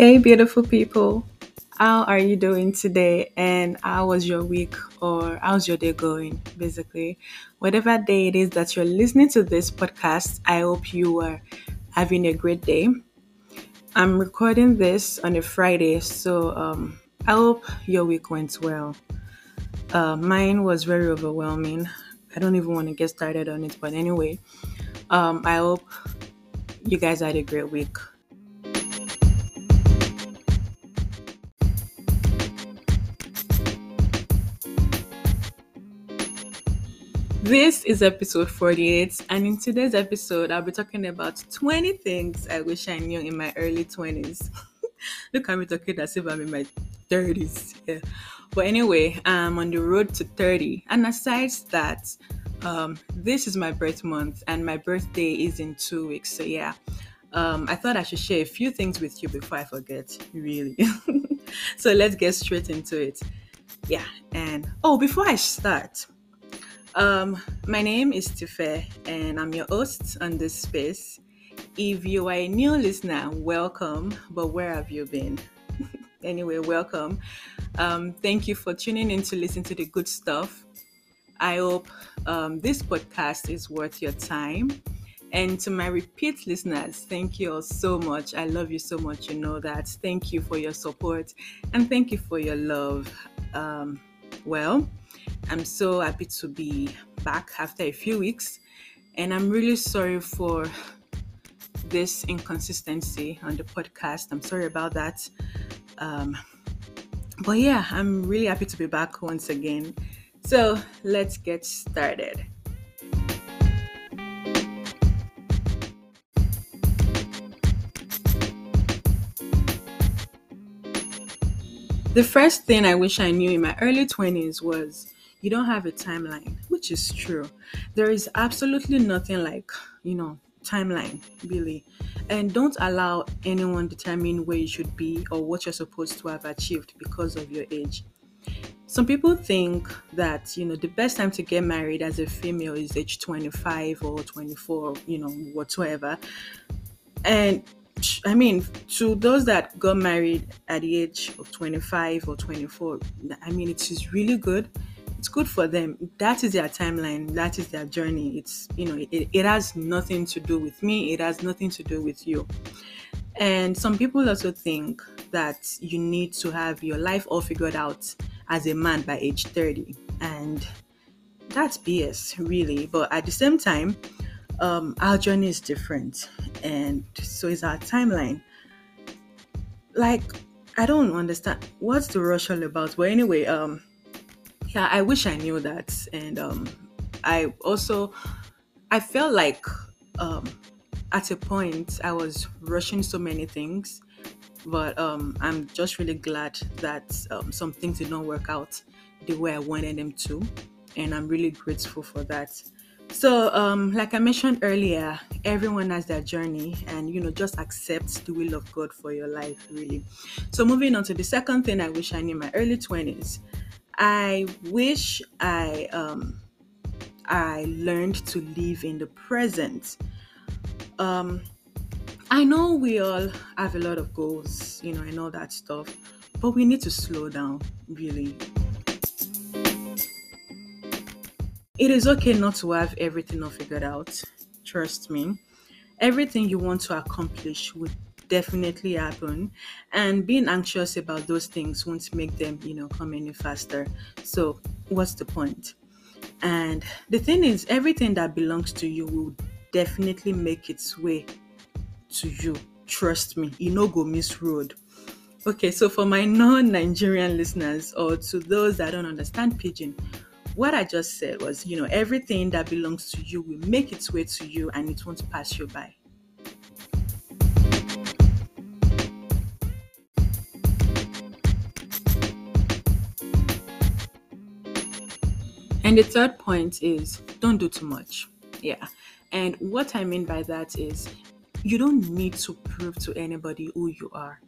Hey, beautiful people. How are you doing today? And how was your week or how's your day going? Basically, whatever day it is that you're listening to this podcast, I hope you are having a great day. I'm recording this on a Friday, so um, I hope your week went well. Uh, mine was very overwhelming. I don't even want to get started on it, but anyway, um, I hope you guys had a great week. This is episode 48, and in today's episode, I'll be talking about 20 things I wish I knew in my early 20s. Look at me talking as if I'm in my 30s. Yeah. But anyway, I'm on the road to 30. And aside that, um, this is my birth month, and my birthday is in two weeks. So, yeah, um, I thought I should share a few things with you before I forget, really. so, let's get straight into it. Yeah, and oh, before I start, um, my name is Tife, and I'm your host on this space. If you are a new listener, welcome. But where have you been? anyway, welcome. Um, thank you for tuning in to listen to the good stuff. I hope um, this podcast is worth your time. And to my repeat listeners, thank you all so much. I love you so much. You know that. Thank you for your support and thank you for your love. Um, well, I'm so happy to be back after a few weeks, and I'm really sorry for this inconsistency on the podcast. I'm sorry about that. Um, but yeah, I'm really happy to be back once again. So let's get started. The first thing I wish I knew in my early 20s was you don't have a timeline, which is true. There is absolutely nothing like, you know, timeline, really. And don't allow anyone determine where you should be or what you're supposed to have achieved because of your age. Some people think that, you know, the best time to get married as a female is age 25 or 24, you know, whatsoever. And I mean, to those that got married at the age of 25 or 24, I mean, it is really good. It's good for them. That is their timeline. That is their journey. It's, you know, it, it has nothing to do with me. It has nothing to do with you. And some people also think that you need to have your life all figured out as a man by age 30. And that's BS, really. But at the same time, um, our journey is different, and so is our timeline. Like, I don't understand what's the rush all about. But anyway, um, yeah, I wish I knew that, and um, I also I felt like um, at a point I was rushing so many things, but um, I'm just really glad that um, some things did not work out the way I wanted them to, and I'm really grateful for that. So, um, like I mentioned earlier, everyone has their journey, and you know, just accept the will of God for your life, really. So, moving on to the second thing I wish I knew in my early 20s, I wish I um, I learned to live in the present. Um, I know we all have a lot of goals, you know, and all that stuff, but we need to slow down, really. It is okay not to have everything all figured out. Trust me. Everything you want to accomplish would definitely happen. And being anxious about those things won't make them you know come any faster. So what's the point? And the thing is everything that belongs to you will definitely make its way to you. Trust me you know go miss road. Okay so for my non-nigerian listeners or to those that don't understand pidgin what I just said was, you know, everything that belongs to you will make its way to you and it won't pass you by. And the third point is don't do too much. Yeah. And what I mean by that is you don't need to prove to anybody who you are.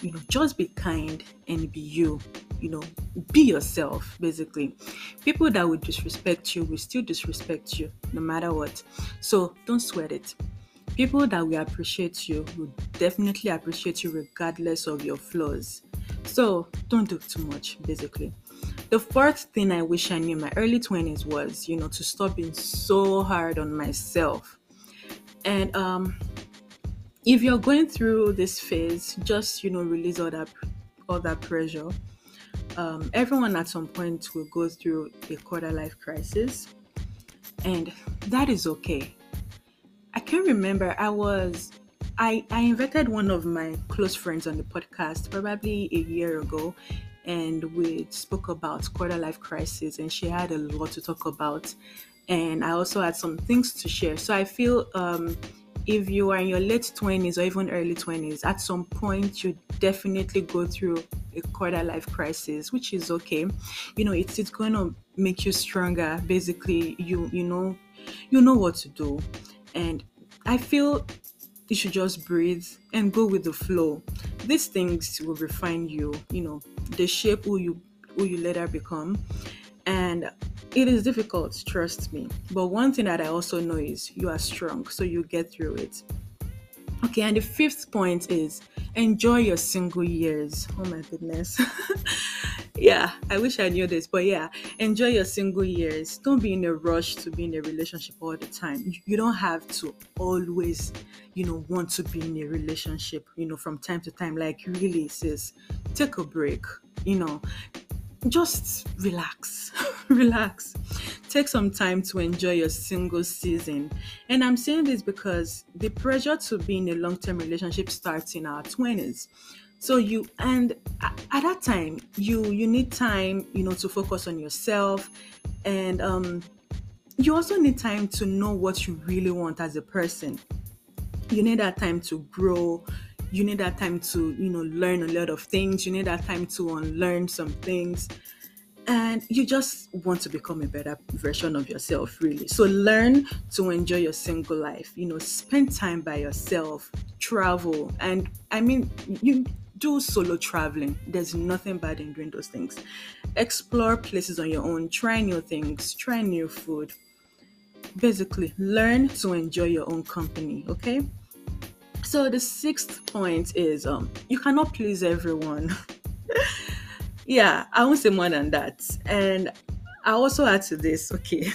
You know, just be kind and be you you know, be yourself, basically. People that would disrespect you will still disrespect you no matter what. So don't sweat it. People that will appreciate you will definitely appreciate you regardless of your flaws. So don't do too much, basically. The fourth thing I wish I knew in my early 20s was, you know, to stop being so hard on myself. And um, if you're going through this phase, just, you know, release all that, all that pressure. Um, everyone at some point will go through a quarter life crisis, and that is okay. I can remember I was I, I invited one of my close friends on the podcast probably a year ago and we spoke about quarter life crisis and she had a lot to talk about. And i also had some things to share. So i feel um, if you are in your late 20s or even early 20s at some point you definitely go through a quarter life crisis which is okay. You know it's it's going to make you stronger. Basically you you know you know what to do. And i feel you should just breathe and go with the flow these things will refine you you know the shape who you who you later become. And it is difficult trust me. But one thing that i also know is you are strong so you get through it okay and the fifth point is enjoy your single years. Oh my goodness. Yeah i wish i knew this but yeah enjoy your single years. Don't be in a rush to be in a relationship all the time. You don't have to always you know want to be in a relationship you know from time to time like really sis. Take a break you know just relax relax. Take some time to enjoy your single season. And i'm saying this because the pressure to be in a long-term relationship starts in our 20s so you and at that time you you need time you know to focus on yourself. And um you also need time to know what you really want as a person. You need that time to grow you need that time to you know learn a lot of things. You need that time to unlearn some things. And you just want to become a better version of yourself really. So learn to enjoy your single life. You know spend time by yourself travel. And i mean you do solo traveling. There's nothing bad in doing those things. Explore places on your own. Try new things. Try new food. Basically learn to enjoy your own company okay so the sixth point is um you cannot please everyone. Yeah i won't say more than that. And i also add to this okay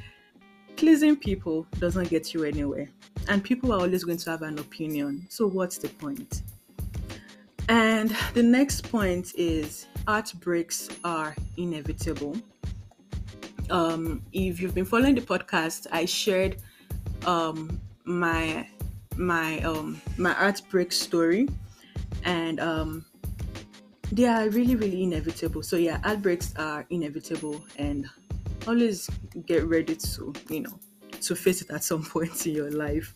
pleasing people does not get you anywhere. And people are always going to have an opinion. So what's the point? and the next point is heartbreaks are inevitable. Um, if you've been following the podcast i shared um, my my um my art break story. And um they are really really inevitable. So yeah art breaks are inevitable and always get ready to you know to face it at some point in your life.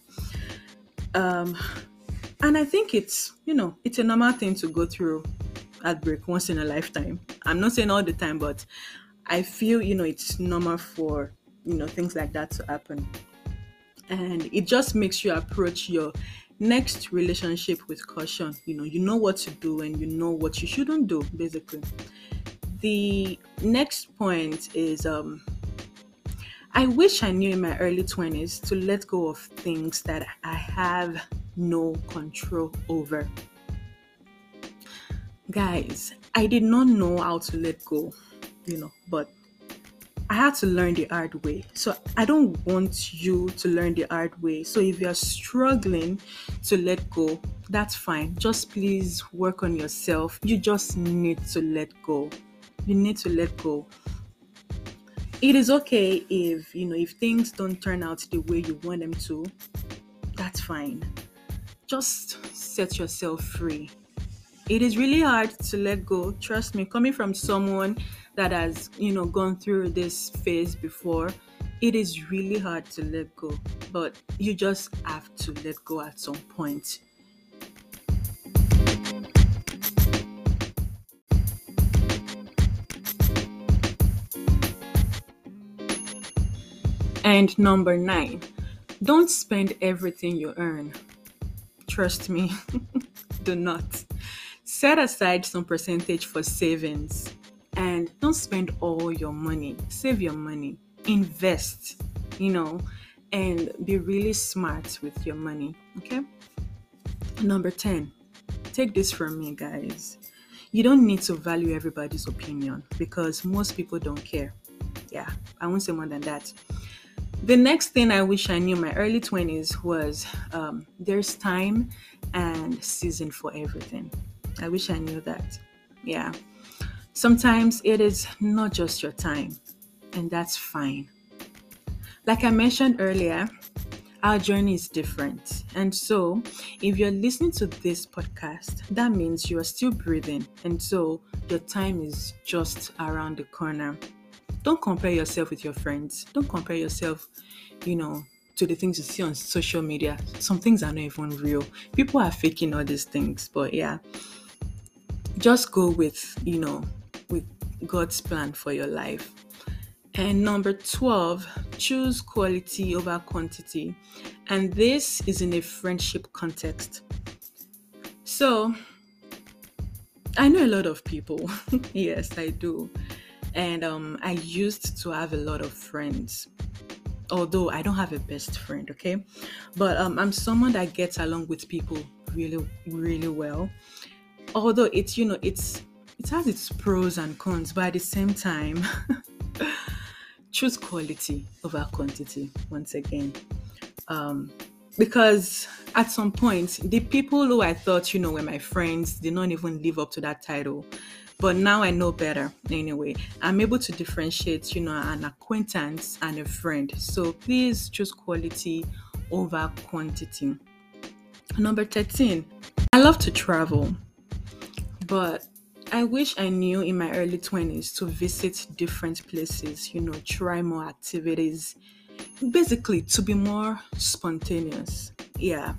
Um and i think it's you know it's a normal thing to go through heartbreak once in a lifetime. I'm not saying all the time but i feel you know it's normal for you know things like that to happen and it just makes you approach your next relationship with caution. You know you know what to do and you know what you shouldn't do basically. The next point is um i wish i knew in my early 20s to let go of things that i have no control over. Guys i did not know how to let go you know but I had to learn the hard way. So I don't want you to learn the hard way. So if you're struggling to let go, that's fine. Just please work on yourself. You just need to let go. You need to let go. It is okay if, you know, if things don't turn out the way you want them to, that's fine. Just set yourself free. It is really hard to let go. Trust me, coming from someone that has you know gone through this phase before it is really hard to let go but you just have to let go at some point. and number nine don't spend everything you earn. Trust me do not. Set aside some percentage for savings and don't spend all your money. Save your money. Invest, you know, and be really smart with your money. Okay. Number 10. Take this from me, guys. You don't need to value everybody's opinion because most people don't care. Yeah, I won't say more than that. The next thing I wish I knew my early 20s was um, there's time and season for everything. I wish I knew that. Yeah. Sometimes it is not just your time, and that's fine. Like I mentioned earlier, our journey is different. And so, if you're listening to this podcast, that means you are still breathing. And so, your time is just around the corner. Don't compare yourself with your friends. Don't compare yourself, you know, to the things you see on social media. Some things are not even real. People are faking all these things. But yeah, just go with, you know, with God's plan for your life. And number 12, choose quality over quantity. And this is in a friendship context. So, I know a lot of people. yes, I do. And um, I used to have a lot of friends. Although I don't have a best friend, okay? But um, I'm someone that gets along with people really, really well. Although it's, you know, it's it has its pros and cons, but at the same time, choose quality over quantity once again. Um, because at some point, the people who I thought, you know, were my friends did not even live up to that title. But now I know better anyway. I'm able to differentiate, you know, an acquaintance and a friend. So please choose quality over quantity. Number 13, I love to travel, but I wish I knew in my early 20s to visit different places, you know, try more activities, basically to be more spontaneous. Yeah.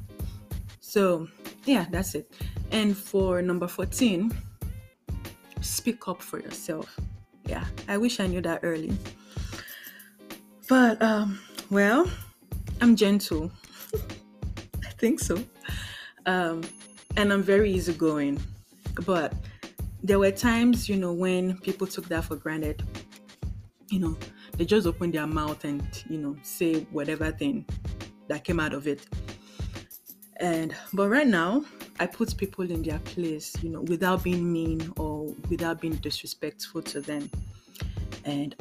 So, yeah, that's it. And for number 14, speak up for yourself. Yeah, I wish I knew that early. But, um, well, I'm gentle. I think so. Um, and I'm very easygoing. But there were times, you know, when people took that for granted. You know, they just open their mouth and, you know, say whatever thing that came out of it. And but right now, I put people in their place, you know, without being mean or without being disrespectful to them. And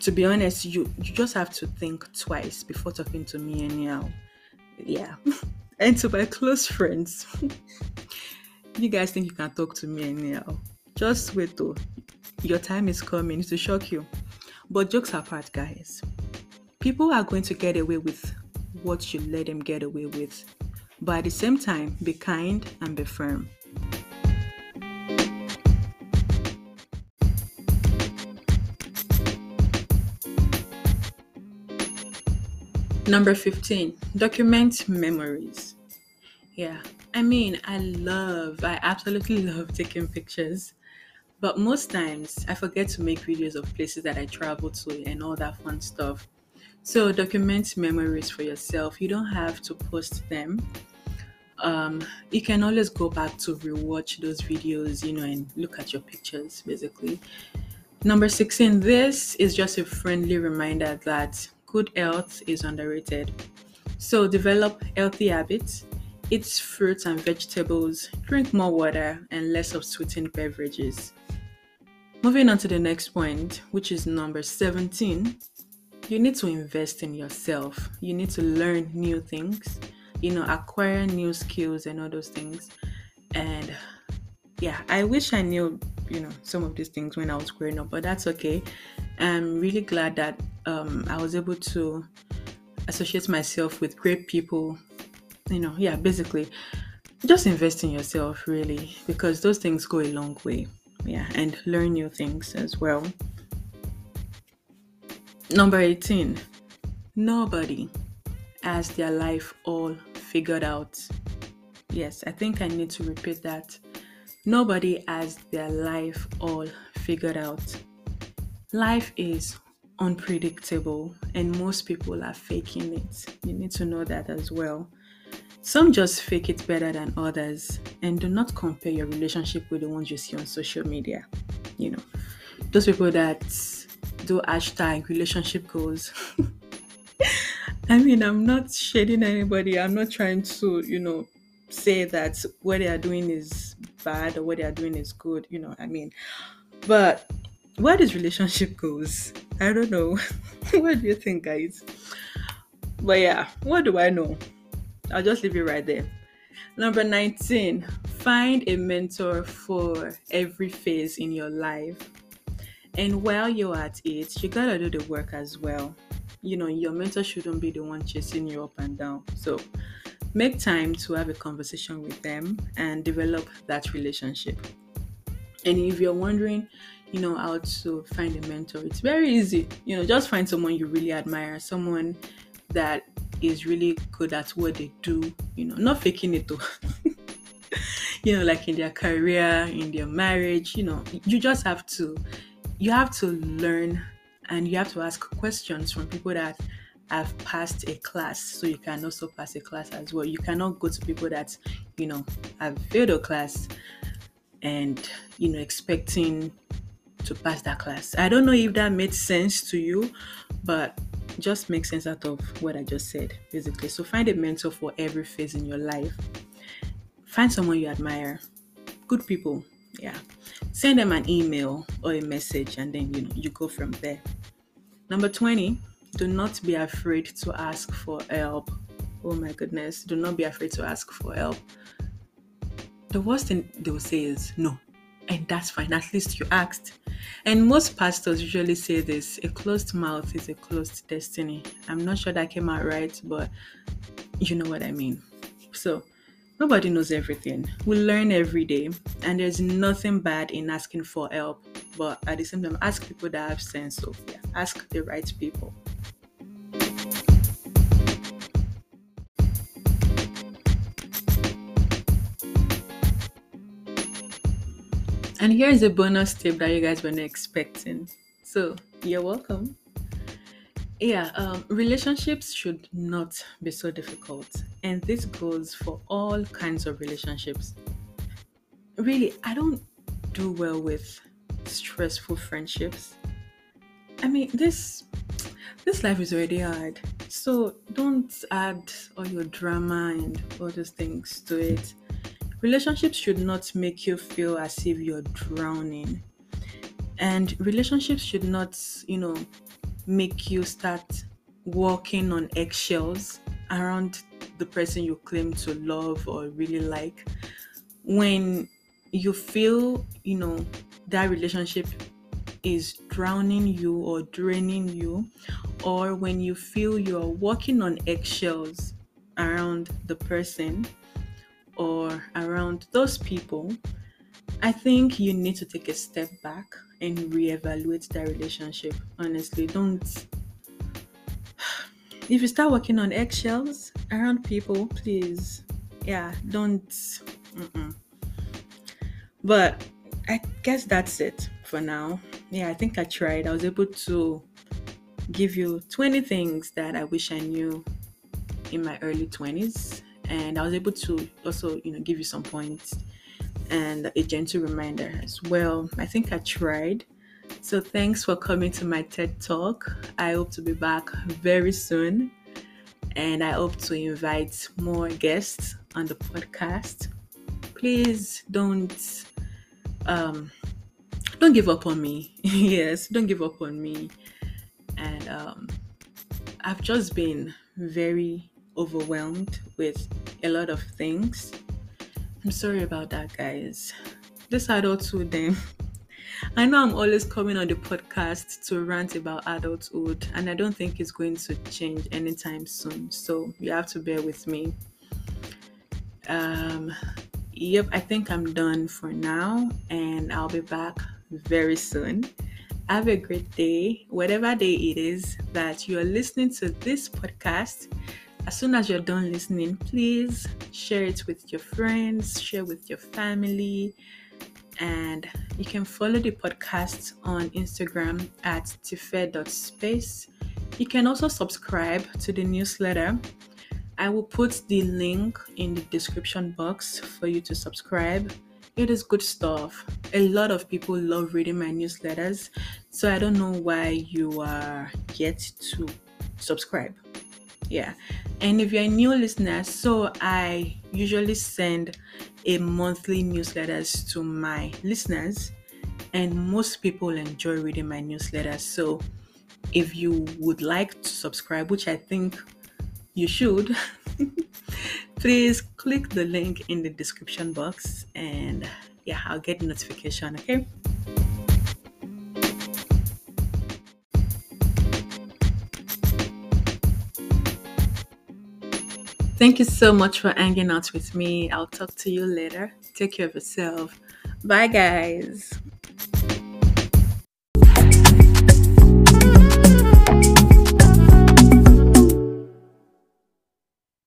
to be honest, you you just have to think twice before talking to me anyhow. Yeah. and to my close friends. you guys think you can talk to me anyhow. Just wait though. Your time is coming to shock you. But jokes apart, guys, people are going to get away with what you let them get away with. But at the same time, be kind and be firm. Number 15, document memories. Yeah, I mean, I love, I absolutely love taking pictures. But most times I forget to make videos of places that I travel to and all that fun stuff. So document memories for yourself. You don't have to post them. Um, you can always go back to rewatch those videos, you know, and look at your pictures basically. Number 16, this is just a friendly reminder that good health is underrated. So develop healthy habits Eat fruits and vegetables, drink more water, and less of sweetened beverages. Moving on to the next point, which is number 17, you need to invest in yourself. You need to learn new things, you know, acquire new skills and all those things. And yeah, I wish I knew, you know, some of these things when I was growing up, but that's okay. I'm really glad that um, I was able to associate myself with great people you know, yeah, basically, just invest in yourself, really, because those things go a long way. Yeah, and learn new things as well. Number 18, nobody has their life all figured out. Yes, I think I need to repeat that. Nobody has their life all figured out. Life is unpredictable, and most people are faking it. You need to know that as well. Some just fake it better than others, and do not compare your relationship with the ones you see on social media. You know, those people that do hashtag relationship goals. I mean, I'm not shading anybody. I'm not trying to, you know, say that what they are doing is bad or what they are doing is good, you know, I mean. But where relationship goes, I don't know. what do you think, guys? But yeah, what do I know? I'll just leave it right there. Number 19, find a mentor for every phase in your life. And while you're at it, you gotta do the work as well. You know, your mentor shouldn't be the one chasing you up and down. So make time to have a conversation with them and develop that relationship. And if you're wondering, you know, how to find a mentor, it's very easy. You know, just find someone you really admire, someone that is really good at what they do, you know, not faking it though. you know, like in their career, in their marriage, you know, you just have to you have to learn and you have to ask questions from people that have passed a class so you can also pass a class as well. You cannot go to people that, you know, have failed a class and you know expecting to pass that class. I don't know if that made sense to you, but just make sense out of what I just said, basically. So find a mentor for every phase in your life. Find someone you admire. Good people. Yeah. Send them an email or a message and then you know you go from there. Number 20, do not be afraid to ask for help. Oh my goodness, do not be afraid to ask for help. The worst thing they will say is no. And that's fine. At least you asked. And most pastors usually say this a closed mouth is a closed destiny. I'm not sure that came out right, but you know what I mean. So, nobody knows everything. We learn every day, and there's nothing bad in asking for help. But at the same time, ask people that have sense. So, yeah, ask the right people. And here's a bonus tip that you guys weren't expecting. So you're welcome. Yeah, um, relationships should not be so difficult. And this goes for all kinds of relationships. Really, I don't do well with stressful friendships. I mean, this this life is already hard. So don't add all your drama and all those things to it relationships should not make you feel as if you're drowning. And relationships should not you know make you start walking on eggshells around the person you claim to love or really like. When you feel you know that relationship is drowning you or draining you or when you feel you're walking on eggshells around the person or around those people, I think you need to take a step back and reevaluate that relationship. Honestly, don't. If you start working on eggshells around people, please, yeah, don't. Mm-mm. But I guess that's it for now. Yeah, I think I tried. I was able to give you 20 things that I wish I knew in my early 20s and I was able to also, you know, give you some points and a gentle reminder as well. I think I tried. So thanks for coming to my TED Talk. I hope to be back very soon. And I hope to invite more guests on the podcast. Please don't um don't give up on me. yes, don't give up on me. And um I've just been very overwhelmed with a lot of things. I'm sorry about that, guys. This adulthood, then. I know I'm always coming on the podcast to rant about adulthood, and I don't think it's going to change anytime soon. So you have to bear with me. Um, yep, I think I'm done for now, and I'll be back very soon. Have a great day, whatever day it is that you are listening to this podcast as soon as you're done listening, please share it with your friends, share with your family, and you can follow the podcast on Instagram at tife.space. You can also subscribe to the newsletter. I will put the link in the description box for you to subscribe. It is good stuff. A lot of people love reading my newsletters, so I don't know why you are yet to subscribe Yeah. And if you're a new listener, so I usually send a monthly newsletters to my listeners, and most people enjoy reading my newsletters. So if you would like to subscribe, which I think you should, please click the link in the description box and yeah, I'll get notification, okay? Thank you so much for hanging out with me. I'll talk to you later. Take care of yourself. Bye, guys.